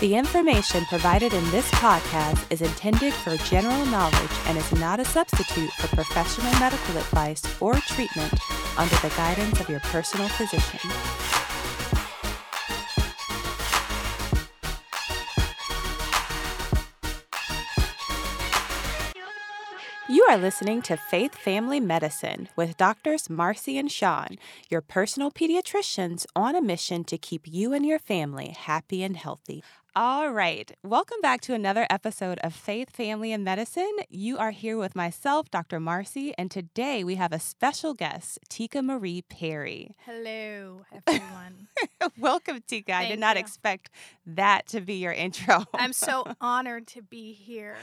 The information provided in this podcast is intended for general knowledge and is not a substitute for professional medical advice or treatment under the guidance of your personal physician. You are listening to Faith Family Medicine with Doctors Marcy and Sean, your personal pediatricians on a mission to keep you and your family happy and healthy. All right, welcome back to another episode of Faith Family and Medicine. You are here with myself, Dr. Marcy, and today we have a special guest, Tika Marie Perry. Hello, everyone. welcome, Tika. I did not you. expect that to be your intro. I'm so honored to be here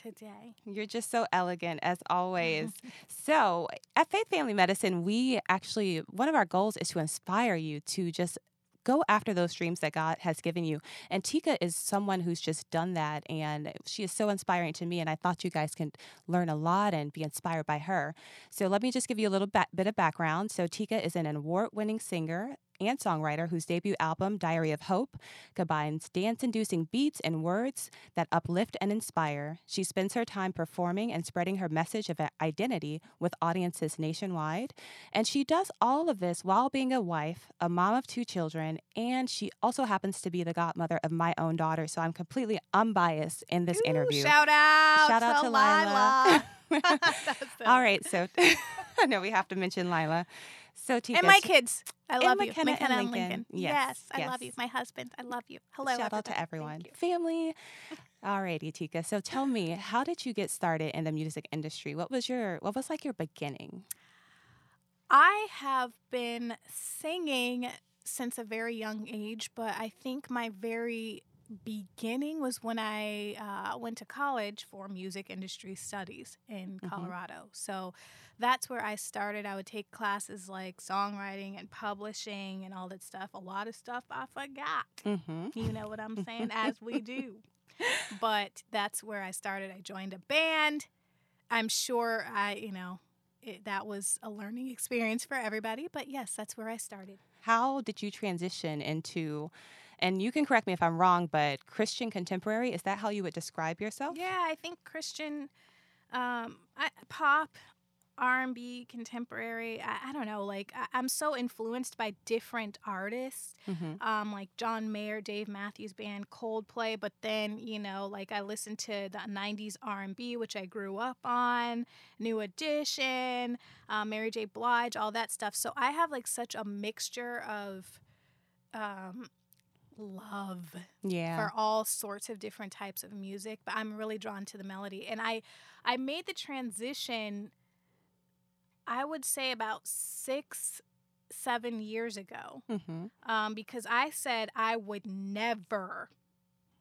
today. You're just so elegant as always. so, at Faith Family Medicine, we actually, one of our goals is to inspire you to just go after those dreams that God has given you. And Tika is someone who's just done that. And she is so inspiring to me. And I thought you guys can learn a lot and be inspired by her. So, let me just give you a little bit of background. So, Tika is an award winning singer. And songwriter whose debut album, Diary of Hope, combines dance inducing beats and words that uplift and inspire. She spends her time performing and spreading her message of identity with audiences nationwide. And she does all of this while being a wife, a mom of two children, and she also happens to be the godmother of my own daughter. So I'm completely unbiased in this Ooh, interview. Shout out. Shout out to Lila. The- all right, so I know we have to mention Lila. So Tika, And my kids. I And love you. McKenna and and Lincoln. Yes, Yes, I love you. My husband. I love you. Hello. Shout out to everyone. Family. Alrighty, Tika. So tell me, how did you get started in the music industry? What was your what was like your beginning? I have been singing since a very young age, but I think my very beginning was when I uh, went to college for music industry studies in Mhm. Colorado. So that's where I started. I would take classes like songwriting and publishing and all that stuff. A lot of stuff I forgot. Mm-hmm. You know what I'm saying? As we do. But that's where I started. I joined a band. I'm sure I, you know, it, that was a learning experience for everybody. But yes, that's where I started. How did you transition into and you can correct me if I'm wrong, but Christian contemporary, is that how you would describe yourself? Yeah, I think Christian um, I, pop, R&B, contemporary. I, I don't know. Like I, I'm so influenced by different artists. Mm-hmm. um, like John Mayer, Dave Matthews Band, Coldplay. But then, you know, like I listened to the '90s R&B, which I grew up on, New Edition, um, Mary J. Blige, all that stuff. So I have like such a mixture of um, love Yeah. for all sorts of different types of music. But I'm really drawn to the melody, and I I made the transition. I would say about six, seven years ago mm-hmm. um, because I said I would never,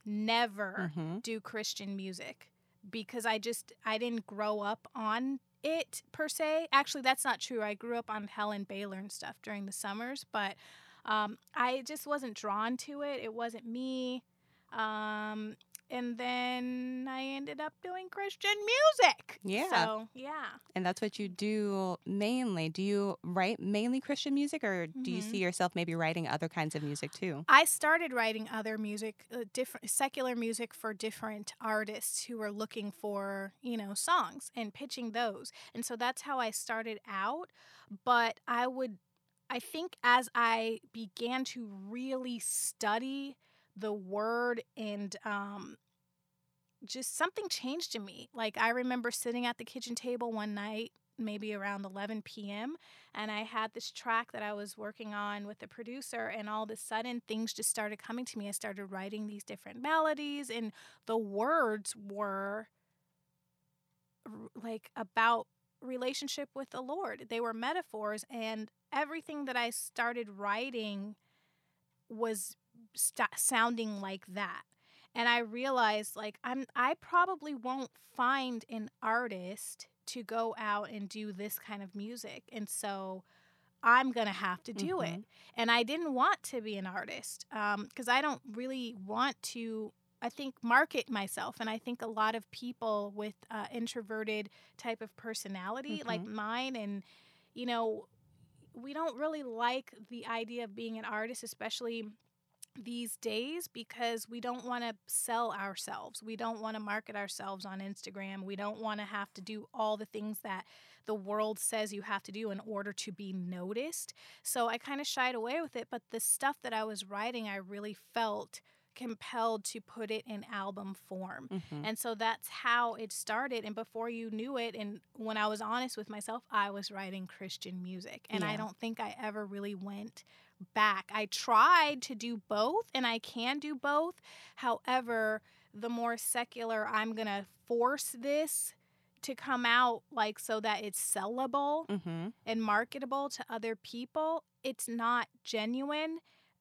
never Mm-hmm. do Christian music because I just I didn't grow up on it per se. Actually, that's not true. I grew up on Helen Baylor and stuff during the summers, but um, I just wasn't drawn to it. It wasn't me. Um, and then I ended up doing Christian music. Yeah. So yeah. And that's what you do mainly. Do you write mainly Christian music or do you Mhm. see yourself maybe writing other kinds of music too? I started writing other music, uh, different secular music for different artists who were looking for, you know, songs and pitching those. And so that's how I started out. But I would, I think as I began to really study the word and um, just something changed in me. Like I remember sitting at the kitchen table one night, maybe around 11 p.m., and I had this track that I was working on with the producer, and all of a sudden things just started coming to me. I started writing these different melodies, and the words were like about relationship with the Lord. They were metaphors, and everything that I started writing was st- sounding like that. And I realized like I'm I probably won't find an artist to go out and do this kind of music. And so I'm going to have to do it. Mm-hmm. And I didn't want to be an artist um, because I don't really want to I think market myself, and I think a lot of people with uh, introverted type of personality like mine, and you know, we don't really like the idea of being an artist, especially these days because we don't want to sell ourselves. We don't want to market ourselves on Instagram. We don't want to have to do all the things that the world says you have to do in order to be noticed. So I kind of shied away with it. But the stuff that I was writing, I really felt compelled to put it in album form. Mm-hmm. And so that's how it started. And before you knew it, and when I was honest with myself, I was writing Christian music. And I don't think I ever really went back. I tried to do both, and I can do both. However, the more secular I'm going to force this to come out, like so that it's sellable Mm-hmm. and marketable to other people, it's not genuine.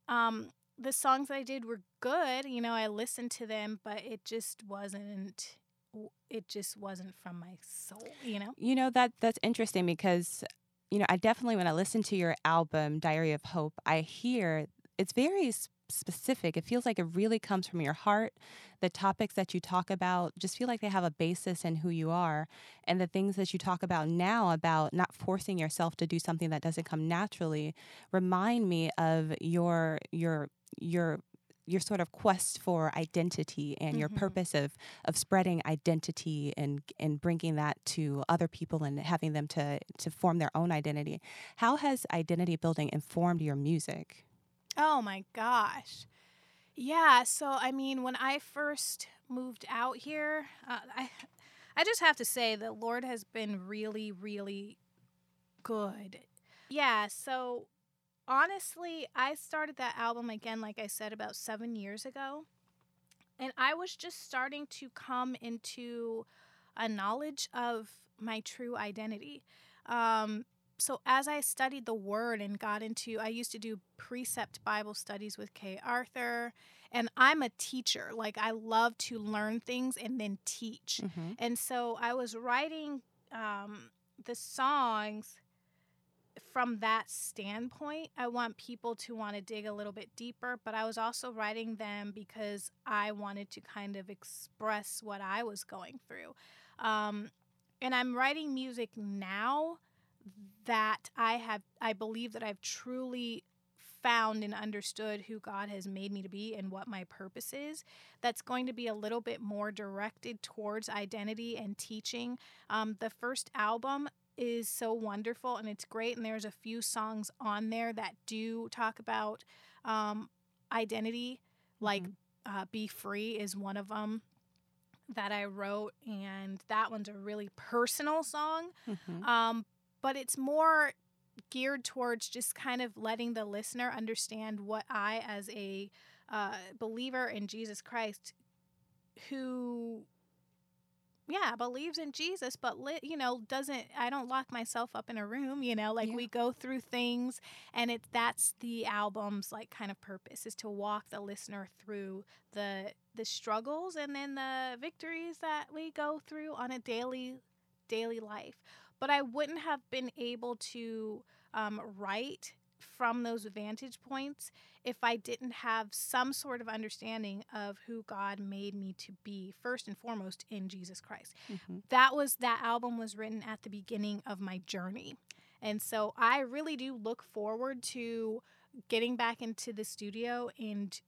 Um, the songs I did were good, you know, I listened to them, but it just wasn't. It just wasn't from my soul, you know. You know that that's interesting because you know I definitely when I listen to your album Diary of Hope, I hear it's very specific. It feels like it really comes from your heart. The topics that you talk about just feel like they have a basis in who you are, and the things that you talk about now about not forcing yourself to do something that doesn't come naturally remind me of your your your your sort of quest for identity and your Mhm. purpose of of spreading identity and and bringing that to other people and having them to to form their own identity. How has identity building informed your music? Oh my gosh. Yeah, so I mean, when I first moved out here, uh, I I just have to say the Lord has been really really good. Yeah, so honestly, I started that album again like I said about 7 years ago. And I was just starting to come into a knowledge of my true identity. Um, so as I studied the word and got into, I used to do precept Bible studies with Kay Arthur, and I'm a teacher. Like I love to learn things and then teach. Mm-hmm. And so I was writing um, the songs from that standpoint. I want people to want to dig a little bit deeper, but I was also writing them because I wanted to kind of express what I was going through. Um, and I'm writing music now that I have, I believe that I've truly found and understood who God has made me to be and what my purpose is. That's going to be a little bit more directed towards identity and teaching. Um, the first album is so wonderful and it's great, and there's a few songs on there that do talk about um, identity, like uh, "Be Free" is one of them that I wrote, and that one's a really personal song. Mm-hmm. Um, but it's more geared towards just kind of letting the listener understand what I, as a uh, believer in Jesus Christ, who, yeah, believes in Jesus, but li- you know, doesn't. I don't lock myself up in a room. You know, like Yeah. we go through things, and it's that's the album's like kind of purpose is to walk the listener through the the struggles and then the victories that we go through on a daily daily life but I wouldn't have been able to um, write from those vantage points if I didn't have some sort of understanding of who God made me to be, first and foremost in Jesus Christ. Mm-hmm. That was that album was written at the beginning of my journey. And so I really do look forward to getting back into the studio and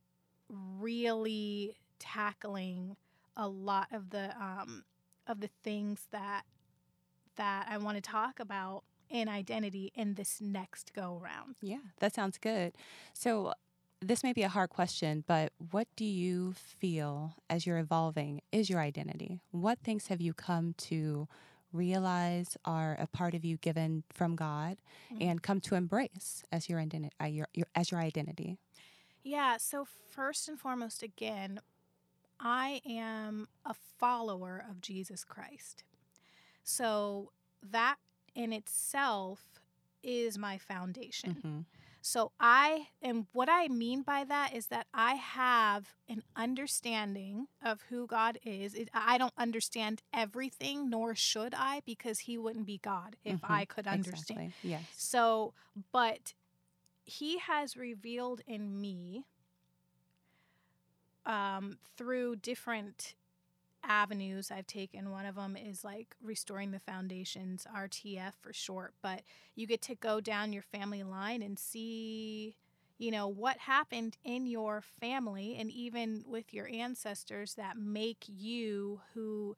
really tackling a lot of the um, of the things that that I want to talk about in identity in this next go round. Yeah, that sounds good. So, this may be a hard question, but what do you feel as you're evolving is your identity? What things have you come to realize are a part of you given from God Mhm. and come to embrace as your identity? Uh, your, your, as your identity? Yeah, so first and foremost, again, I am a follower of Jesus Christ. So that in itself is my foundation. Mhm. So I, and what I mean by that is that I have an understanding of who God is. It, I don't understand everything, nor should I, because He wouldn't be God if Mhm. I could understand. Exactly. Yes. So, but he has revealed in me um, through different avenues I've taken. One of them is like restoring the foundations, RTF for short. But you get to go down your family line and see, you know, what happened in your family and even with your ancestors that make you who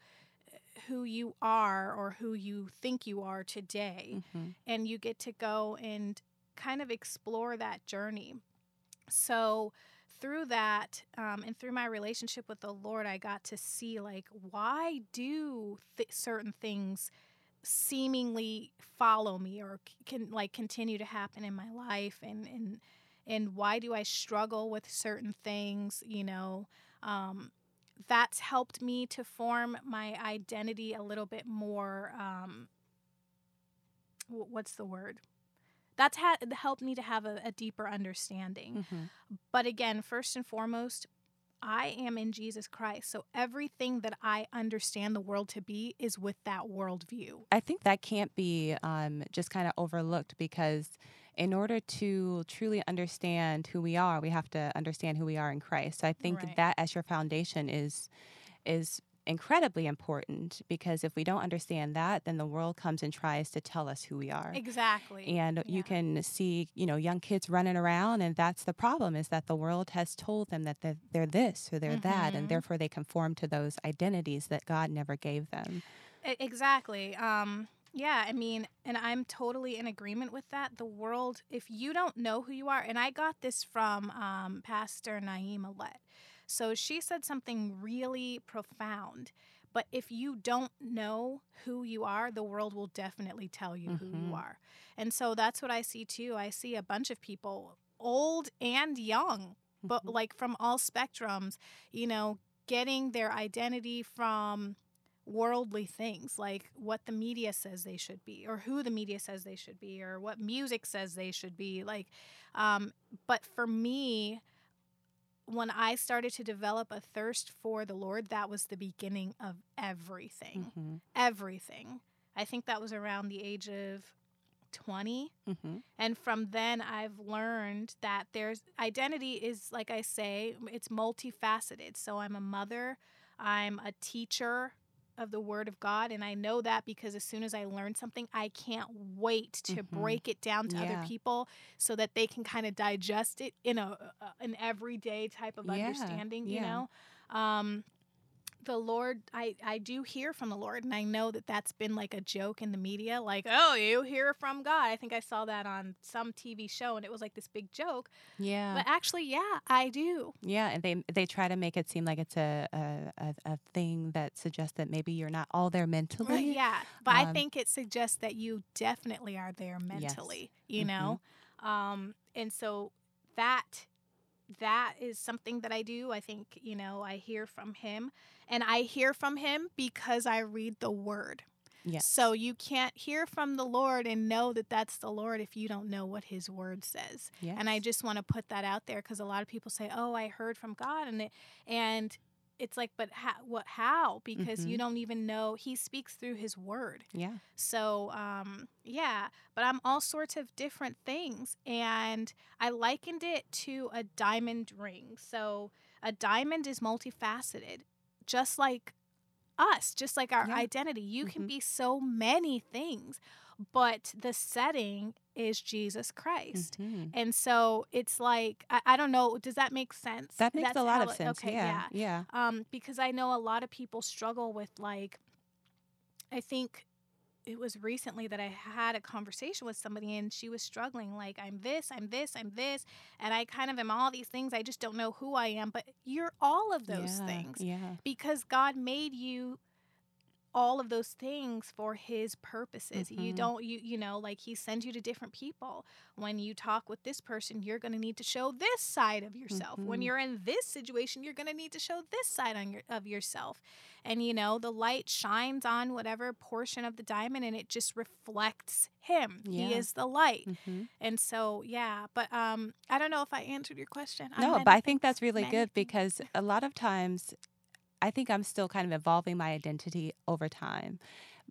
who you are or who you think you are today. Mhm. And you get to go and kind of explore that journey. So, through that um, and through my relationship with the Lord, I got to see like, why do th- certain things seemingly follow me or can like continue to happen in my life and and and why do I struggle with certain things, you know? Um, that's helped me to form my identity a little bit more um, wh- what's the word? That's ha- helped me to have a, a deeper understanding. Mhm. But again, first and foremost, I am in Jesus Christ. So everything that I understand the world to be is with that worldview. I think that can't be um, just kind of overlooked because in order to truly understand who we are, we have to understand who we are in Christ. So I think Right. that as your foundation is is incredibly important because if we don't understand that, then the world comes and tries to tell us who we are. Exactly. And Yeah. you can see, you know, young kids running around, and that's the problem is that the world has told them that they're, they're this or they're that, Mhm. and therefore they conform to those identities that God never gave them. Exactly. Um, yeah, I mean, and I'm totally in agreement with that. The world, if you don't know who you are, and I got this from um, Pastor Naeem Alette. So she said something really profound. But if you don't know who you are, the world will definitely tell you who Mhm. you are. And so that's what I see too. I see a bunch of people, old and young, but Mhm. like from all spectrums, you know, getting their identity from worldly things like what the media says they should be or who the media says they should be or what music says they should be like um but for me when i started to develop a thirst for the lord that was the beginning of everything Mhm. everything i think that was around the age of 20 Mhm. and from then I've learned that there's identity is like I say, it's multifaceted. So I'm a mother, I'm a teacher of the word of God and I know that because as soon as I learn something, I can't wait to Mhm. break it down to Yeah. other people so that they can kind of digest it in a, a an everyday type of Yeah, understanding, you know. Um the Lord, I, I do hear from the Lord, and I know that that's been like a joke in the media, like, oh, you hear from God. I think I saw that on some TV show, and it was like this big joke. Yeah. But actually, yeah, I do. Yeah, and they they try to make it seem like it's a a, a, thing that suggests that maybe you're not all there mentally. Yeah, but I Um, think it suggests that you definitely are there mentally, you Mhm. know? Um, and so that that is something that I do. I think, you know, I hear from him and I hear from him because I read the word. Yes. So you can't hear from the Lord and know that that's the Lord if you don't know what his word says. Yes. And I just want to put that out there cuz a lot of people say, "Oh, I heard from God." And it, and it's like, "But how what how?" Because you Mhm. don't even know he speaks through his word. yeah. So, um, yeah, but I'm all sorts of different things. And I likened it to a diamond ring. So, a diamond is multifaceted, just like us, just like our Yeah. identity. You can Mhm. be so many things, but the setting is Jesus Christ. Mhm. And so it's like, I, I don't know, does that make sense? That makes That's a lot of it- sense. Okay, yeah. Yeah. um, because I know a lot of people struggle with like, I think it was recently that I had a conversation with somebody and she was struggling like I'm this, I'm this, I'm this, and I kind of am all these things. I just don't know who I am, but you're all of those yeah. things Yeah. because God made you all of those things for his purposes. You Mhm. don't you you know like he sends you to different people. When you talk with this person, you're going to need to show this side of yourself. When Mhm. you're in this situation, you're going to need to show this side on your of yourself. And you know, the light shines on whatever portion of the diamond and it just reflects him. He is the light. hmm And so, yeah, but um I don't know if I answered your question. on No, but I think that's really good things. because a lot of times I think I'm still kind of evolving my identity over time.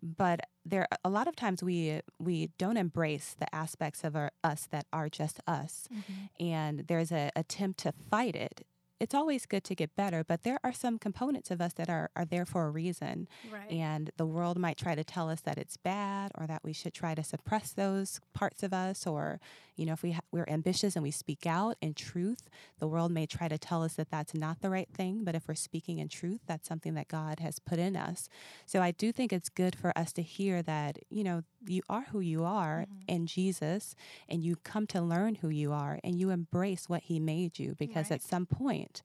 But there a lot of times we we don't embrace the aspects of our, us that are just us. Mhm. And there's a attempt to fight it it's always good to get better, but there are some components of us that are, are there for a reason. Right. And the world might try to tell us that it's bad or that we should try to suppress those parts of us. Or, you know, if we ha- we're ambitious and we speak out in truth, the world may try to tell us that that's not the right thing. But if we're speaking in truth, that's something that God has put in us. So I do think it's good for us to hear that, you know, you are who you are Mhm. in Jesus and you come to learn who you are and you embrace what he made you because Right. at some point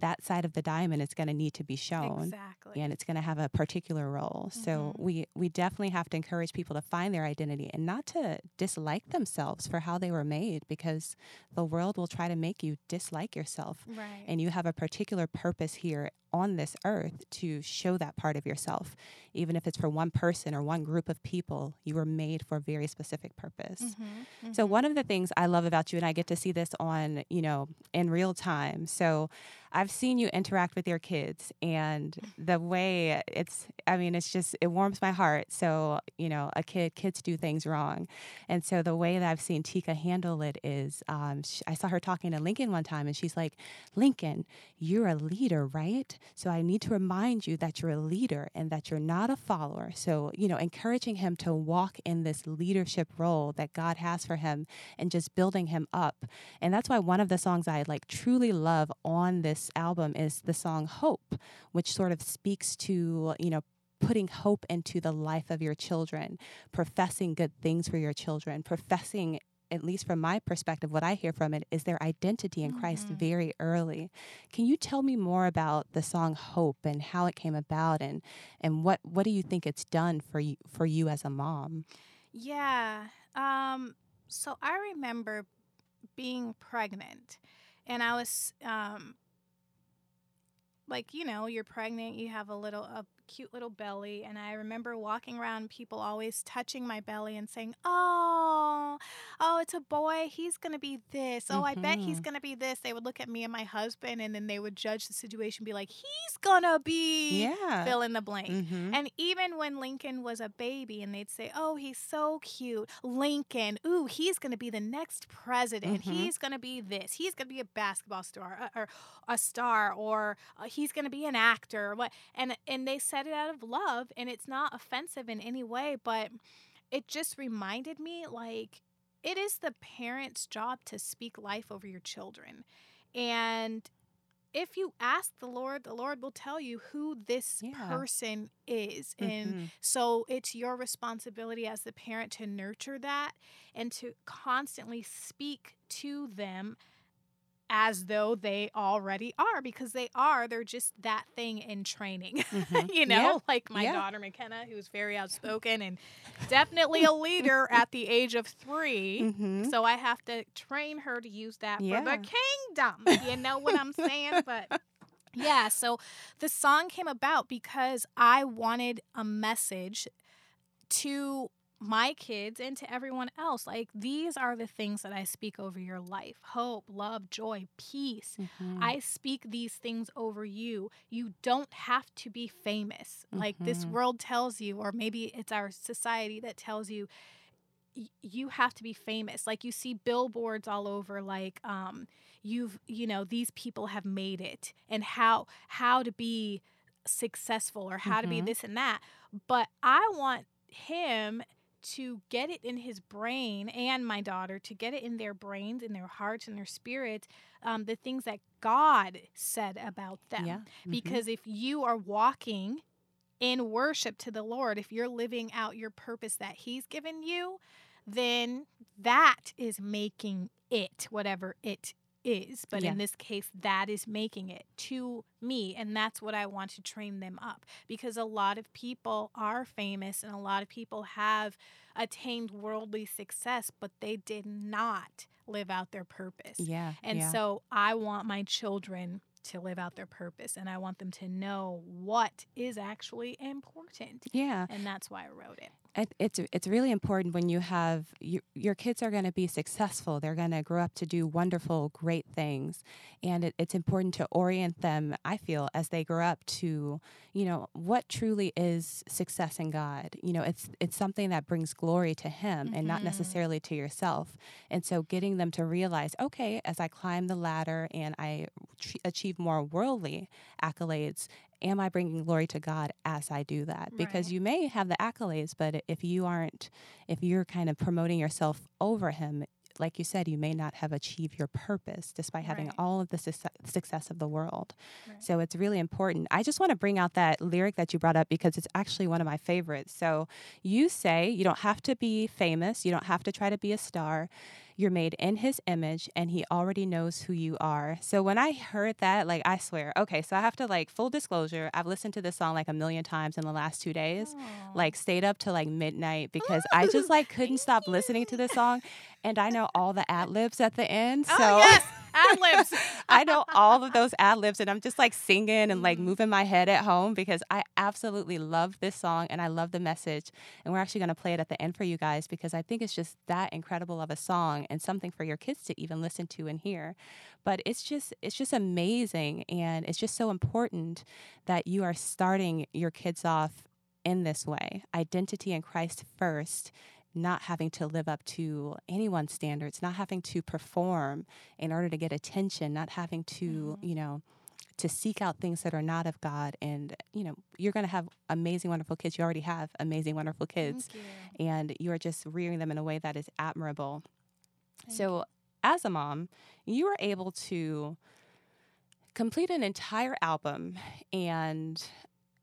that side of the diamond is going to need to be shown exactly. and it's going to have a particular role. So Mhm. we we definitely have to encourage people to find their identity and not to dislike themselves for how they were made because the world will try to make you dislike yourself right. and you have a particular purpose here on this earth to show that part of yourself even if it's for one person or one group of people you were made for a very specific purpose Mhm, so mhm. one of the things I love about you, and I get to see this on, you know, in real time. So I've seen you interact with your kids, and the way it's, I mean, it's just it warms my heart. So you know, a kid, kids do things wrong, and so the way that I've seen Tika handle it is, um, sh I saw her talking to Lincoln one time, and she's like, "Lincoln, you're a leader, right? So I need to remind you that you're a leader and that you're not a follower. So you know, encouraging him to walk in this leadership role that God has for him and just building him up. And that's why one of the songs I like truly love on this album is the song Hope, which sort of speaks to, you know, putting hope into the life of your children, professing good things for your children, professing at least from my perspective, what I hear from it is their identity in Christ Mhm. very early. Can you tell me more about the song Hope and how it came about and and what what do you think it's done for you for you as a mom? Yeah. Um, so I remember being pregnant and I was um like, you know, you're pregnant, you have a little a cute little belly and I remember walking around people always touching my belly and saying, "Oh, oh, it's a boy. He's going to be this. Oh, I bet he's Mhm. going to be this." They would look at me and my husband and then they would judge the situation be like, "He's going to be Yeah. fill in the blank." Mhm. And even when Lincoln was a baby and they'd say, Oh, he's so cute. Lincoln, ooh, he's going to be the next president. Mhm. He's going to be this. He's going to be a basketball star uh, or a star or uh, he's going to be an actor or what. And, and they said it out of love and it's not offensive in any way, but it just reminded me like it is the parent's job to speak life over your children. And if you ask the Lord, the Lord will tell you who this Yeah. person is. And Mhm. so it's your responsibility as the parent to nurture that and to constantly speak to them as though they already are because they are. They're just that thing in training. Mhm. you know, Yeah. like my Yeah. daughter McKenna, who's very outspoken and definitely a leader at the age of 3 Mhm. So I have to train her to use that Yeah. for the kingdom. You know what I'm saying? But yeah, so the song came about because I wanted a message to my kids and to everyone else. Like, these are the things that I speak over your life hope, love, joy, peace. Mhm. I speak these things over you. You don't have to be famous. Like this Mhm. world tells you, or maybe it's our society that tells you y- you have to be famous. Like you see billboards all over like um you've you know these people have made it and how how to be successful or how to be Mhm. this and that. But I want him to get it in his brain and my daughter to get it in their brains in their hearts and their spirits um, the things that god said about them Yeah. Mhm. because if you are walking in worship to the lord if you're living out your purpose that he's given you then that is making it whatever it is but Yeah. in this case that is making it to me and that's what i want to train them up because a lot of people are famous and a lot of people have attained worldly success but they did not live out their purpose yeah. and yeah. so I want my children to live out their purpose and I want them to know what is actually important. yeah. And that's why I wrote it. It's it's really important when you have you, your kids are going to be successful. They're going to grow up to do wonderful, great things, and it, it's important to orient them. I feel as they grow up to you know what truly is success in God. You know, it's it's something that brings glory to Him mm-hmm. and not mm-hmm. necessarily to yourself. And so, getting them to realize, okay, as I climb the ladder and I achieve more worldly accolades, am I bringing glory to God as I do that? Because right. you may have the accolades, but if you aren't, if you're kind of promoting yourself over Him, like you said, you may not have achieved your purpose despite having right. all of the su- success of the world. Right. So it's really important. I just want to bring out that lyric that you brought up because it's actually one of my favorites. So you say you don't have to be famous, you don't have to try to be a star. You're made in his image and he already knows who you are. So when I heard that, like I swear, okay, so I have to like full disclosure, I've listened to this song like a million times in the last 2 days. Aww. Like stayed up to like midnight because I just like couldn't stop listening to this song and I know all the ad libs at the end. Oh, so oh, yes ad libs. I know all of those ad libs, and I'm just like singing and like moving my head at home because I absolutely love this song and I love the message. And we're actually going to play it at the end for you guys because I think it's just that incredible of a song and something for your kids to even listen to and hear. But it's just it's just amazing, and it's just so important that you are starting your kids off in this way identity in Christ first not having to live up to anyone's standards, not having to perform in order to get attention, not having to, mm-hmm. you know, to seek out things that are not of God. And, you know, you're going to have amazing, wonderful kids. You already have amazing, wonderful kids. You. And you are just rearing them in a way that is admirable. Thank so, you. as a mom, you are able to complete an entire album and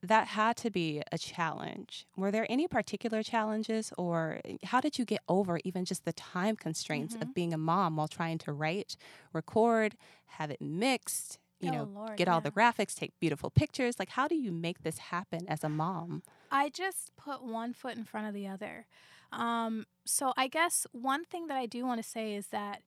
that had to be a challenge. Were there any particular challenges, or eh, how did you get over even just the time constraints mm-hmm. of being a mom while trying to write, record, have it mixed, you oh, know, Lord, get yeah. all the graphics, take beautiful pictures? Like, how do you make this happen as a mom? I just put one foot in front of the other. Um, so, I guess one thing that I do want to say is that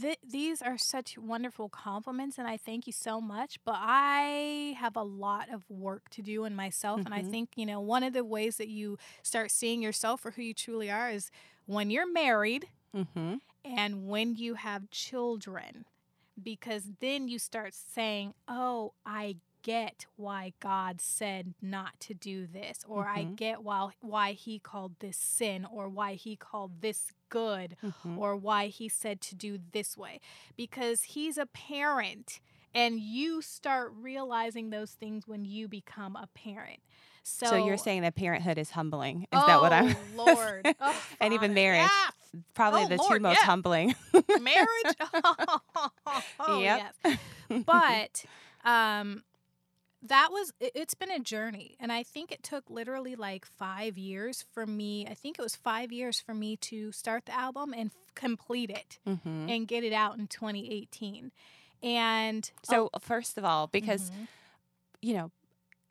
th- these are such wonderful compliments, and I thank you so much. But I have a lot of work to do in myself, mm-hmm. and I mm-hmm. think you know one of the ways that you start seeing yourself for who you truly are is when you're married mm-hmm. and when you have children, because then you start saying, "Oh, I get why God said not to do this, or mm-hmm. I get why why He called this sin, or why He called this good, mm-hmm. or why He said to do this way, because He's a parent, and you start realizing those things when you become a parent. So, so you're saying that parenthood is humbling? Is oh, that what I'm? Oh, Lord, oh, and even marriage, yeah. probably oh, the Lord, two most yeah. humbling. marriage. oh, yep. yes. But um, that was it's been a journey and i think it took literally like five years for me i think it was five years for me to start the album and f- complete it mm-hmm. and get it out in 2018 and so oh, first of all because mm-hmm. you know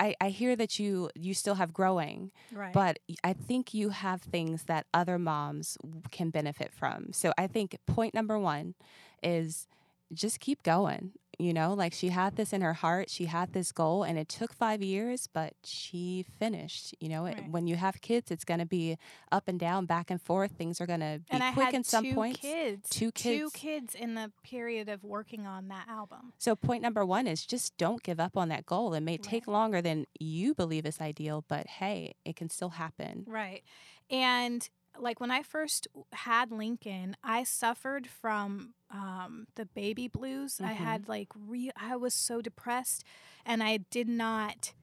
I, I hear that you you still have growing right. but i think you have things that other moms can benefit from so i think point number one is just keep going you know, like she had this in her heart, she had this goal, and it took five years, but she finished. You know, right. when you have kids, it's going to be up and down, back and forth. Things are going to be and quick in some two points. Kids, two kids, two kids in the period of working on that album. So, point number one is just don't give up on that goal. It may right. take longer than you believe is ideal, but hey, it can still happen. Right, and like when I first had Lincoln, I suffered from um, the baby blues. Mm-hmm. I had like re I was so depressed and I did not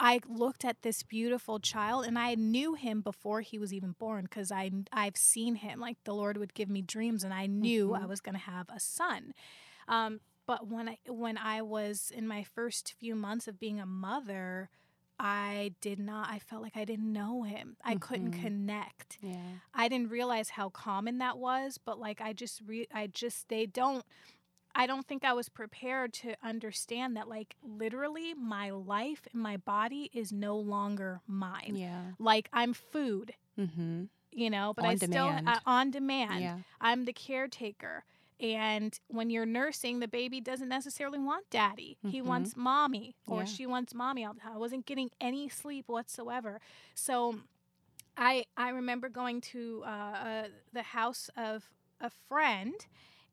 I looked at this beautiful child and I knew him before he was even born because I I've seen him like the Lord would give me dreams and I knew mm-hmm. I was going to have a son. Um, but when I when I was in my first few months of being a mother, I did not, I felt like I didn't know him. I mm-hmm. couldn't connect. Yeah. I didn't realize how common that was, but like I just, re- I just, they don't, I don't think I was prepared to understand that, like, literally, my life and my body is no longer mine. Yeah. Like, I'm food. Mm-hmm. You know, but on I demand. still uh, on demand. Yeah. I'm the caretaker. And when you're nursing, the baby doesn't necessarily want daddy. Mm-hmm. He wants mommy or yeah. she wants mommy. I wasn't getting any sleep whatsoever. So I I remember going to uh, uh, the house of a friend,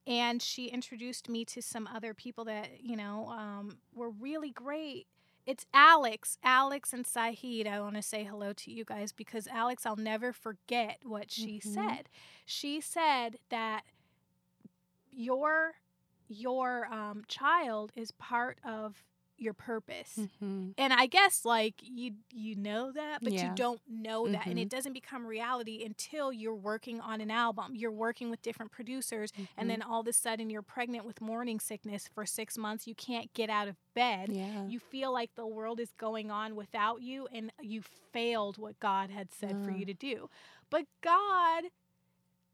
and she introduced me to some other people that you know um, were really great. It's Alex, Alex and Sahid. I want to say hello to you guys because Alex, I'll never forget what she Mhm. said. She said that your your um, child is part of your purpose Mhm. and I guess like you you know that, but you don't know that, and Mhm. it doesn't become reality until you're working on an album. You're working with different producers, and then all of a sudden you're pregnant with morning sickness for six months. You can't get out of bed. Yeah. You feel like the world is going on without you, and you failed what God had said for you to do. But God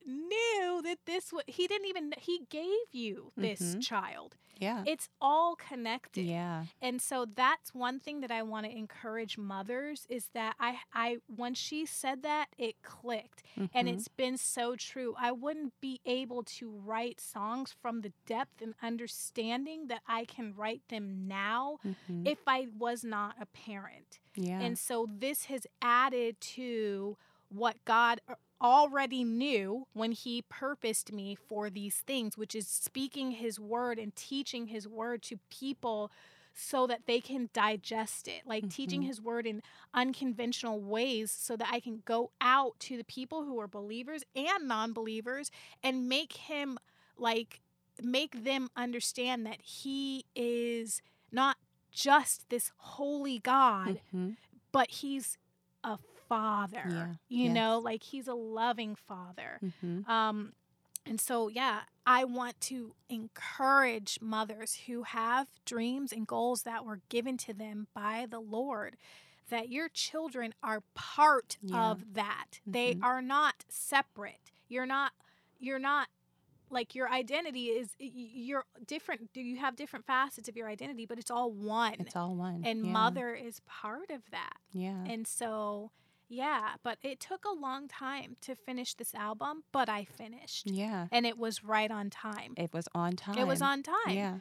knew that this was he didn't even he gave you this Mhm. child yeah. it's all connected Yeah. and so that's one thing that I want to encourage mothers is that I I when she said that it clicked and Mhm. it's been so true. I wouldn't be able to write songs from the depth and understanding that I can write them now Mhm. if I was not a parent. yeah. And so this has added to what God a- already knew when he purposed me for these things, which is speaking his word and teaching his word to people so that they can digest it, like teaching Mhm. his word in unconventional ways so that I can go out to the people who are believers and non-believers and make him like make them understand that he is not just this holy God, Mhm. but he's a father. Yeah, You know, like he's a loving father. Mhm. Um and so yeah, I want to encourage mothers who have dreams and goals that were given to them by the Lord that your children are part Yeah. of that. They Mhm. are not separate. You're not you're not like your identity is you're different do you have different facets of your identity but it's all one It's all one. and yeah. mother is part of that Yeah. and so yeah but it took a long time to finish this album but i finished yeah. and it was right on time It was on time. it was on time Yeah.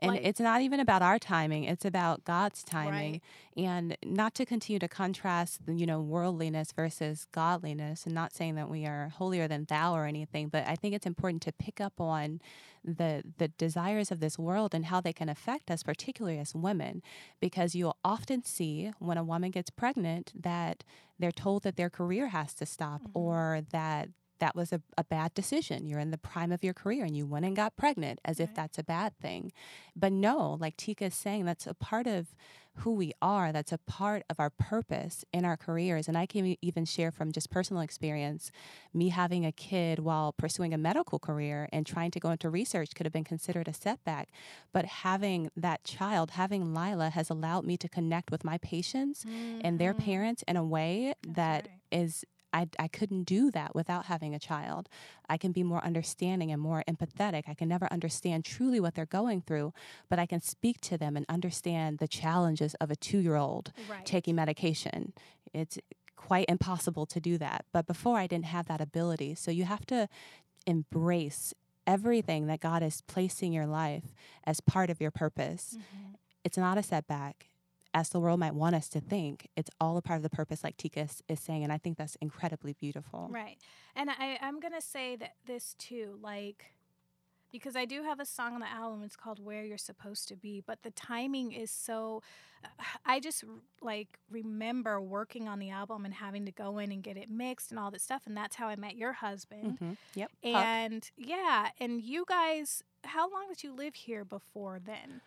And Like- it's not even about our timing, it's about God's timing. Right. And not to continue to contrast, you know, worldliness versus godliness, and not saying that we are holier than thou or anything, but I think it's important to pick up on the the desires of this world and how they can affect us, particularly as women, because you'll often see when a woman gets pregnant that they're told that their career has to stop Mhm. or that that was a, a bad decision. You're in the prime of your career and you went and got pregnant as if that's a bad thing. But no, like Tika is saying, that's a part of who we are. That's a part of our purpose in our careers. And I can even share from just personal experience me having a kid while pursuing a medical career and trying to go into research could have been considered a setback. But having that child, having Lila, has allowed me to connect with my patients and their Mhm. parents in a way That's that right. is I, I couldn't do that without having a child. I can be more understanding and more empathetic. I can never understand truly what they're going through, but I can speak to them and understand the challenges of a two year old right taking medication. It's quite impossible to do that. But before, I didn't have that ability. So you have to embrace everything that God is placing your life as part of your purpose. Mhm. It's not a setback. As the world might want us to think, it's all a part of the purpose, like Tika is, is saying, and I think that's incredibly beautiful. Right. And I, I'm going to say that this too, like, because I do have a song on the album, it's called Where You're Supposed to Be, but the timing is so. I just like remember working on the album and having to go in and get it mixed and all that stuff. And that's how I met your husband. hmm Yep. And yeah, and you guys, how long did you live here before then?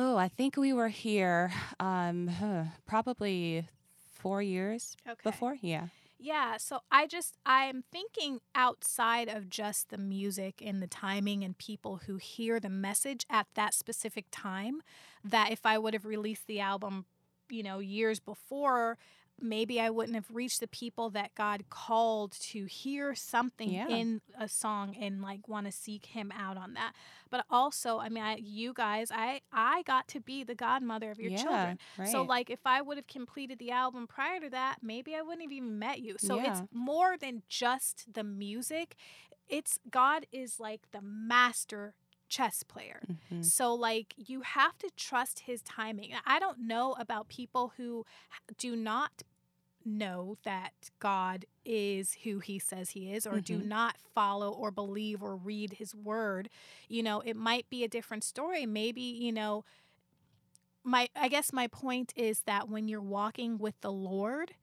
Oh, I think we were here um, huh, probably four years Okay. before. Yeah. Yeah, so I just I'm thinking outside of just the music and the timing and people who hear the message at that specific time that if I would have released the album, you know, years before, maybe I wouldn't have reached the people that God called to hear something Yeah. in a song and like want to seek him out on that. But also, I mean, I, you guys, I I got to be the godmother of your yeah. children. Right. So, like, if I would have completed the album prior to that, maybe I wouldn't have even met you. So, Yeah. it's more than just the music. It's God is like the master chess player. Mhm. So, like, you have to trust his timing. I don't know about people who do not know that God is who he says he is, or do Mhm. not follow or believe or read his word, you know, it might be a different story. Maybe, you know, my I guess my point is that when you're walking with the Lord,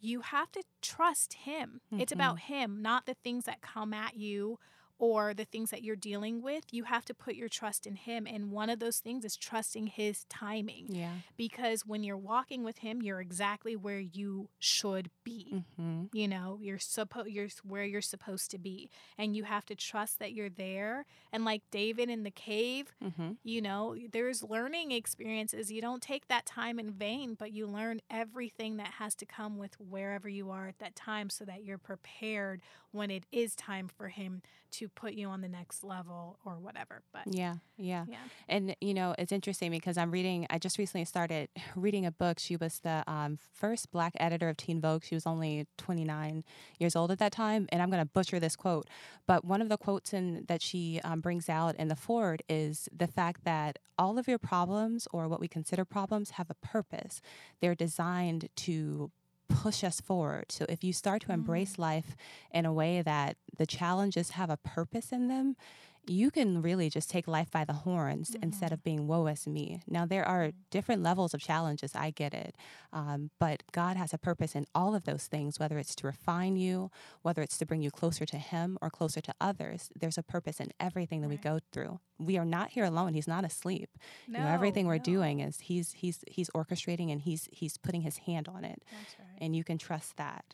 you have to trust him. It's Mhm. about him, not the things that come at you or the things that you're dealing with. You have to put your trust in him. And one of those things is trusting his timing Yeah. because when you're walking with him, you're exactly where you should be. hmm You know, you're supposed you're where you're supposed to be, and you have to trust that you're there. And like David in the cave, hmm you know, there's learning experiences. You don't take that time in vain, but you learn everything that has to come with wherever you are at that time, so that you're prepared when it is time for him to put you on the next level or whatever. But Yeah. Yeah. yeah, And you know, it's interesting because I'm reading. I just recently started reading a book. She was the um, first black editor of Teen Vogue. She was only 29 years old at that time, and I'm going to butcher this quote. But one of the quotes in that she um, brings out in the forward is the fact that all of your problems, or what we consider problems, have a purpose. They're designed to push us forward. So if you start to embrace mm. life in a way that the challenges have a purpose in them, you can really just take life by the horns instead of being woe is me. Now, there are different levels of challenges. I get it. Um, but God has a purpose in all of those things, whether it's to refine you, whether it's to bring you closer to Him or closer to others. There's a purpose in everything that we go through. We are not here alone. He's not asleep. you know, everything we're no. doing is He's He's He's orchestrating and He's He's putting His hand on it That's right. and you can trust that.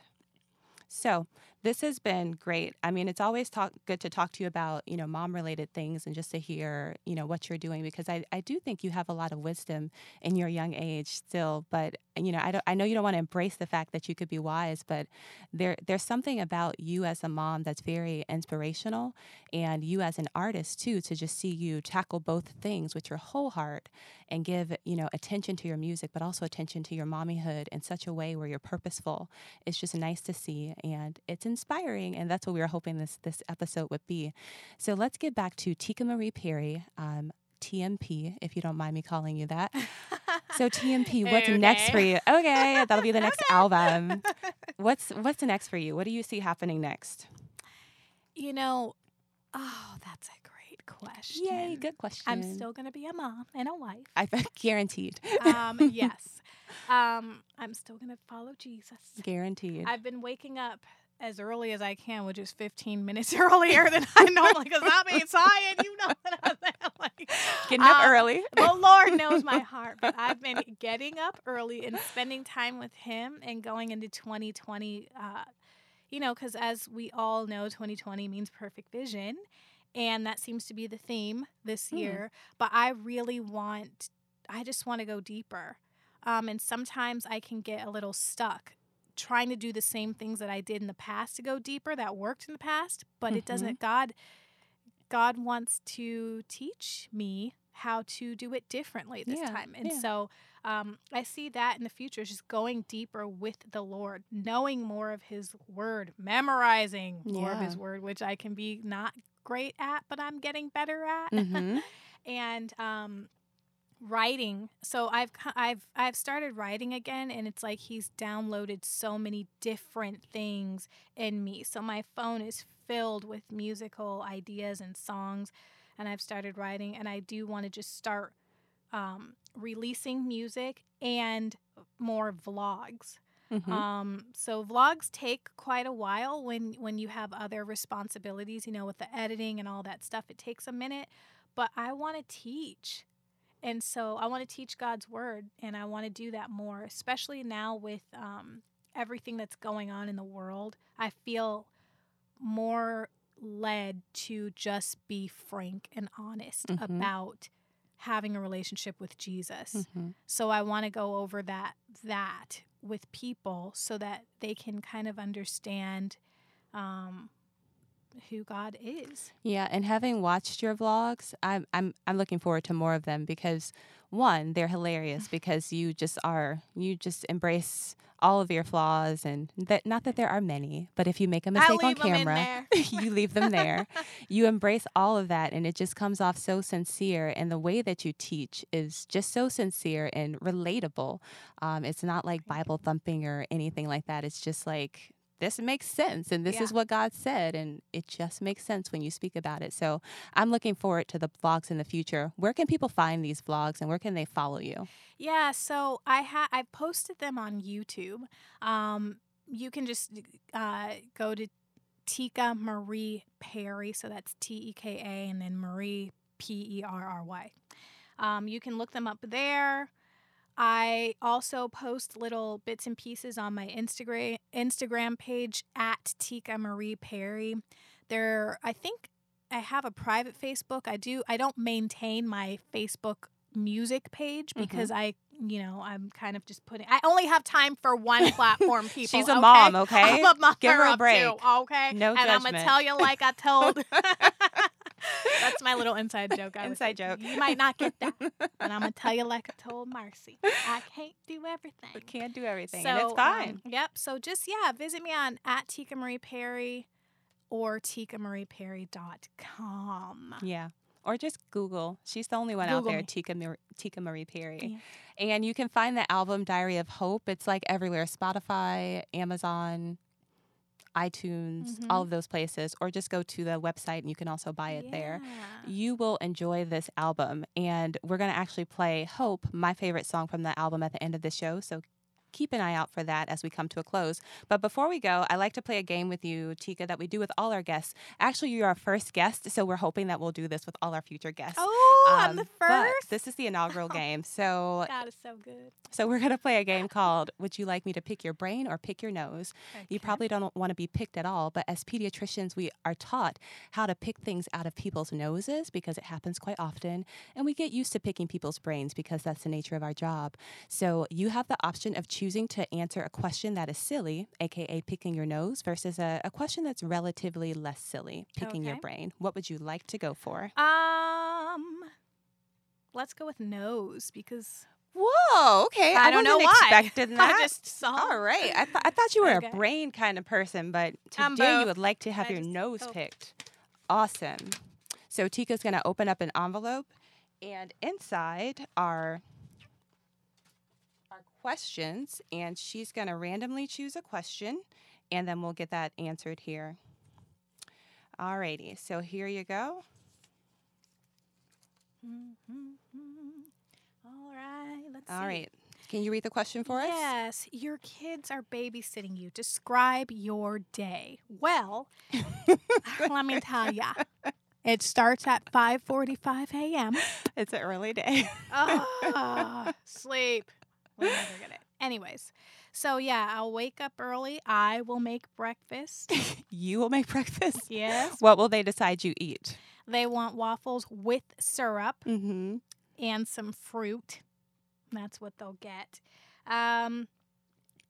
So this has been great. I mean, it's always talk, good to talk to you about, you know, mom related things and just to hear, you know, what you're doing because I, I do think you have a lot of wisdom in your young age still. But, you know, I, don't, I know you don't want to embrace the fact that you could be wise, but there there's something about you as a mom that's very inspirational and you as an artist too, to just see you tackle both things with your whole heart and give, you know, attention to your music, but also attention to your mommyhood in such a way where you're purposeful. It's just nice to see and it's inspiring. And that's what we were hoping this this episode would be. So let's get back to Teka Marie Perry, um, TMP, if you don't mind me calling you that. So TMP, what's next for you? Okay, that'll be the next album. What's what's the next for you? What do you see happening next? You know, oh, that's a great question. Yay, good question. I'm still gonna be a mom and a wife. I guaranteed. Um, yes. Um, I'm still gonna follow Jesus. guaranteed. I've been waking up as early as I can, which is 15 minutes earlier than I normally, because I'm excited. You know what I'm? Like, Getting up um, early. the Lord knows my heart, but I've been getting up early and spending time with Him and going into 2020. Uh, you know, because as we all know, 2020 means perfect vision. And that seems to be the theme this Hmm. year. But I really want, I just want to go deeper. Um, and sometimes I can get a little stuck trying to do the same things that I did in the past to go deeper that worked in the past, but it Mhm. doesn't. God, God wants to teach me how to do it differently this Yeah, time. And yeah. so um, I see that in the future, just going deeper with the Lord, knowing more of His Word, memorizing more of His Word, which I can be not great at, but I'm getting better at. hmm and um, writing. So I've I've I've started writing again, and it's like He's downloaded so many different things in me. So my phone is filled with musical ideas and songs, and I've started writing, and I do want to just start um, releasing music and more vlogs. hmm Um, so vlogs take quite a while when when you have other responsibilities, you know, with the editing and all that stuff. It takes a minute, but I want to teach. And so I want to teach God's word and I want to do that more, especially now with um, everything that's going on in the world. I feel more led to just be frank and honest Mhm. about having a relationship with Jesus. hmm So I want to go over that that with people so that they can kind of understand um, who God is. Yeah, and having watched your vlogs, I'm I'm I'm looking forward to more of them because one, they're hilarious because you just are you just embrace all of your flaws and that not that there are many, but if you make a mistake on camera, you leave them there. you embrace all of that and it just comes off so sincere and the way that you teach is just so sincere and relatable. Um, it's not like Bible thumping or anything like that. It's just like this makes sense and this yeah. is what God said and it just makes sense when you speak about it. So I'm looking forward to the vlogs in the future. Where can people find these vlogs and where can they follow you? Yeah, so I ha- I posted them on YouTube. Um, you can just uh, go to Teka Marie Perry, so that's T E K A and then Marie P E R R Y. Um, you can look them up there. I also post little bits and pieces on my Instagram Instagram page at Teka Marie Perry. There, I think I have a private Facebook. I do. I don't maintain my Facebook music page mm-hmm. because mm-hmm. I, you know, I'm kind of just putting. I only have time for one platform. People. She's a okay? mom. Okay, I'm a Give her a break. Too, okay, no and judgment. I'm gonna tell you like I told. That's my little inside joke. I inside joke. You might not get that, but I'm gonna tell you like I told Marcy. I can't do everything. We can't do everything, so, and it's fine. Um, yep. So just yeah, visit me on at Teka Marie Perry or tekamarieperry.com. Yeah. Or just Google. She's the only one Google out there, Teka, Mar- Teka Marie Perry. Yeah. And you can find the album Diary of Hope. It's like everywhere Spotify, Amazon, iTunes, mm-hmm. all of those places, or just go to the website and you can also buy it yeah. there. You will enjoy this album. And we're going to actually play Hope, my favorite song from the album, at the end of the show. So keep an eye out for that as we come to a close. But before we go, I like to play a game with you, Teka, that we do with all our guests. Actually, you're our first guest, so we're hoping that we'll do this with all our future guests. Oh, um, I'm the first. this is the inaugural game. So God is so good. So we're gonna play a game called Would you like me to pick your brain or pick your nose? Okay. You probably don't want to be picked at all, but as pediatricians, we are taught how to pick things out of people's noses because it happens quite often, and we get used to picking people's brains because that's the nature of our job. So you have the option of choosing choosing to answer a question that is silly, aka picking your nose, versus a, a question that's relatively less silly, picking okay. your brain. What would you like to go for? Um, let's go with nose because Whoa, okay. I, I don't know why. that. I just saw. All right. I, th- I thought you were okay. a brain kind of person, but today you would like to have I your just, nose oh. picked. Awesome. So Teka's going to open up an envelope, and inside are questions, and she's going to randomly choose a question, and then we'll get that answered here. Alrighty, so here you go. All right, let's All see. right. Can you read the question for us? Yes. Your kids are babysitting you. Describe your day. Well, let me tell ya. It starts at 5:45 a.m. It's an early day. oh, sleep. We'll never get it. Anyways, so yeah, I'll wake up early. I will make breakfast. you will make breakfast? Yes. What will they decide you eat? They want waffles with syrup mm-hmm. and some fruit. That's what they'll get. Um,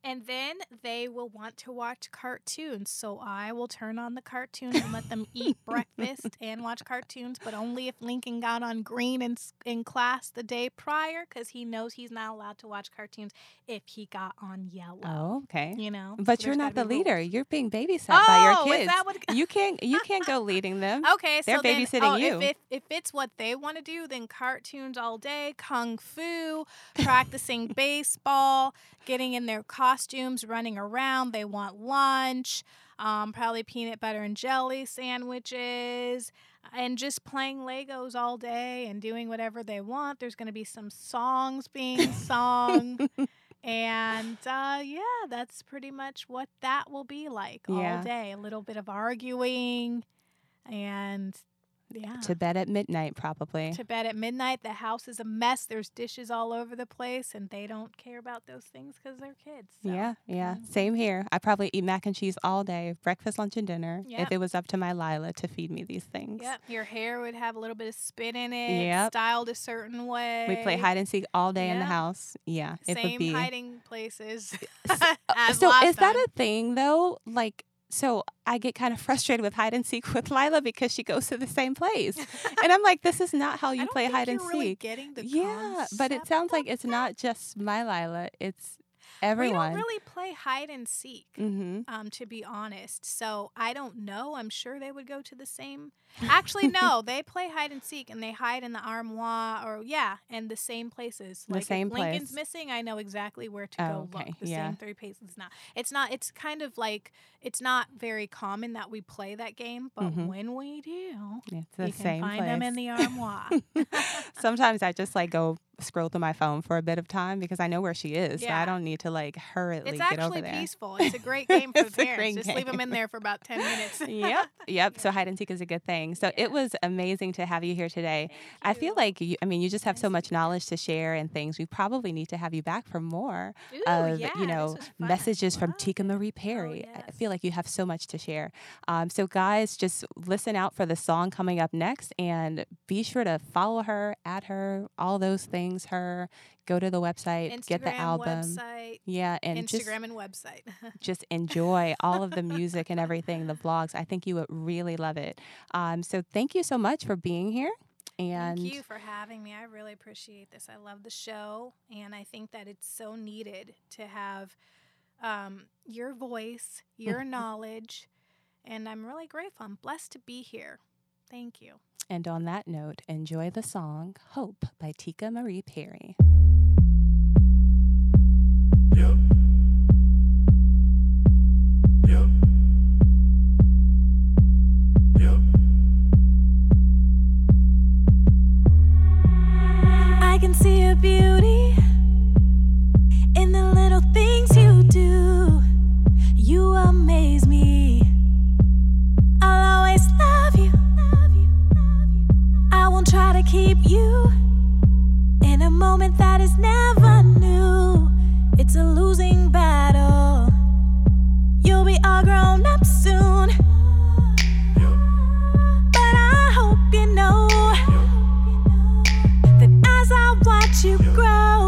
and then they will want to watch cartoons. So I will turn on the cartoons and let them eat breakfast and watch cartoons, but only if Lincoln got on green in, in class the day prior because he knows he's not allowed to watch cartoons if he got on yellow. Oh, okay. You know, but you're not the leader. Rules. You're being babysat oh, by your kids. Is that what... you can't you can't go leading them. Okay, they're so babysitting then, oh, you. If, if, if it's what they want to do, then cartoons all day, kung fu, practicing baseball, getting in their costumes, running around. They want lunch, um, probably peanut butter and jelly sandwiches, and just playing Legos all day and doing whatever they want. There's going to be some songs being sung. and uh, yeah, that's pretty much what that will be like yeah. all day. A little bit of arguing and yeah. To bed at midnight, probably. To bed at midnight. The house is a mess. There's dishes all over the place, and they don't care about those things because they're kids. So. Yeah, yeah. Mm-hmm. Same here. I probably eat mac and cheese all day, breakfast, lunch, and dinner, yep. if it was up to my Lila to feed me these things. Yep. Your hair would have a little bit of spit in it, yep. styled a certain way. We play hide and seek all day yep. in the house. Yeah, Same it would be. hiding places. so, so is that a thing, though? Like, so I get kind of frustrated with hide and seek with Lila because she goes to the same place. and I'm like, this is not how you play hide and really seek. getting the yeah, but it sounds like it's not just my Lila, it's We don't really play hide and seek, mm-hmm. um, to be honest. So I don't know. I'm sure they would go to the same. Actually, no. They play hide and seek, and they hide in the armoire, or yeah, and the same places. The like same if Lincoln's place. missing, I know exactly where to Oh, go okay, look. The yeah. same three places now. It's not. It's kind of like it's not very common that we play that game, but Mhm. when we do, It's the you can same find place. them in the armoire. Sometimes I just like go scroll through my phone for a bit of time because I know where she is. So Yeah. I don't need to like hurriedly It's get over actually peaceful. It's a great game for the parents. Just leave them in there for about ten minutes. yep, yep. So hide and seek is a good thing. So it was amazing to have you here today. I feel like you, I mean, you just have so much knowledge to share and things. We probably need to have you back for more Ooh, of yeah, you know messages from Teka. Marie Perry. I yes. feel like you have so much to share. Um, so guys, just listen out for the song coming up next, and be sure to follow her, add her, all those things. Her, go to the website, Instagram, get the album. website, Yeah, and just Instagram and website. just enjoy all of the music and everything, the vlogs. I think you would really love it. Um, so thank you so much for being here. And Thank you for having me. I really appreciate this. I love the show, and I think that it's so needed to have um, your voice, your knowledge, and I'm really grateful. I'm blessed to be here. Thank you. and on that note, enjoy the song "Hope" by Teka Marie Perry. Keep you in a moment that is never new. It's a losing battle. You'll be all grown up soon. But I hope you know that as I watch you grow,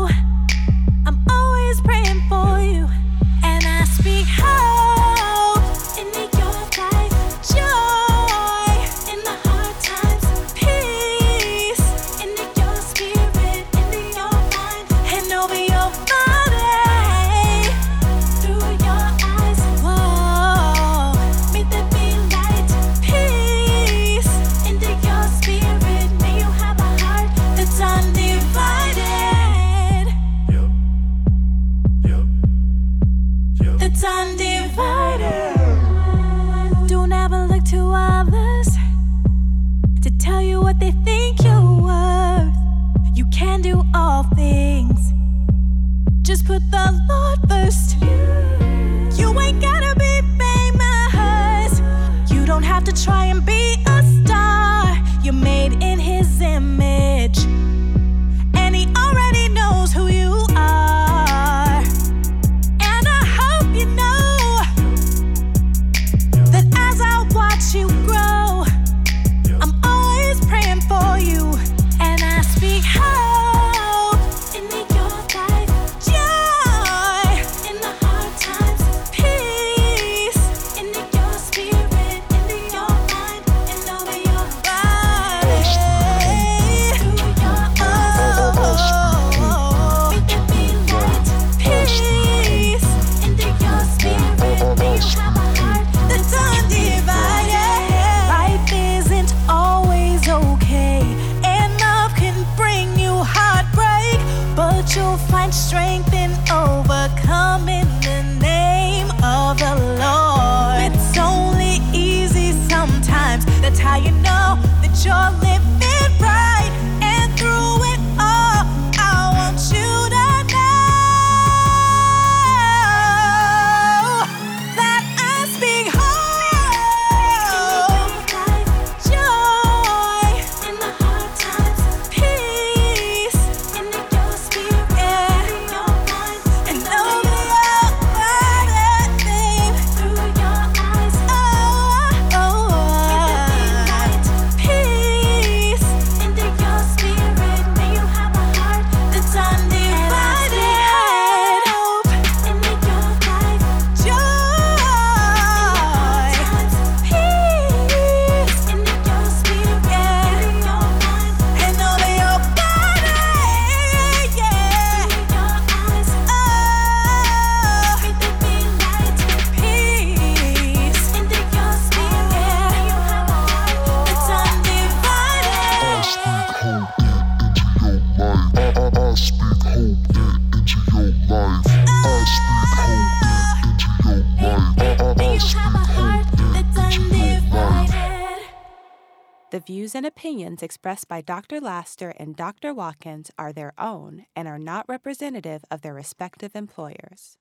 opinions expressed by Dr. Laster and Dr. Watkins are their own and are not representative of their respective employers.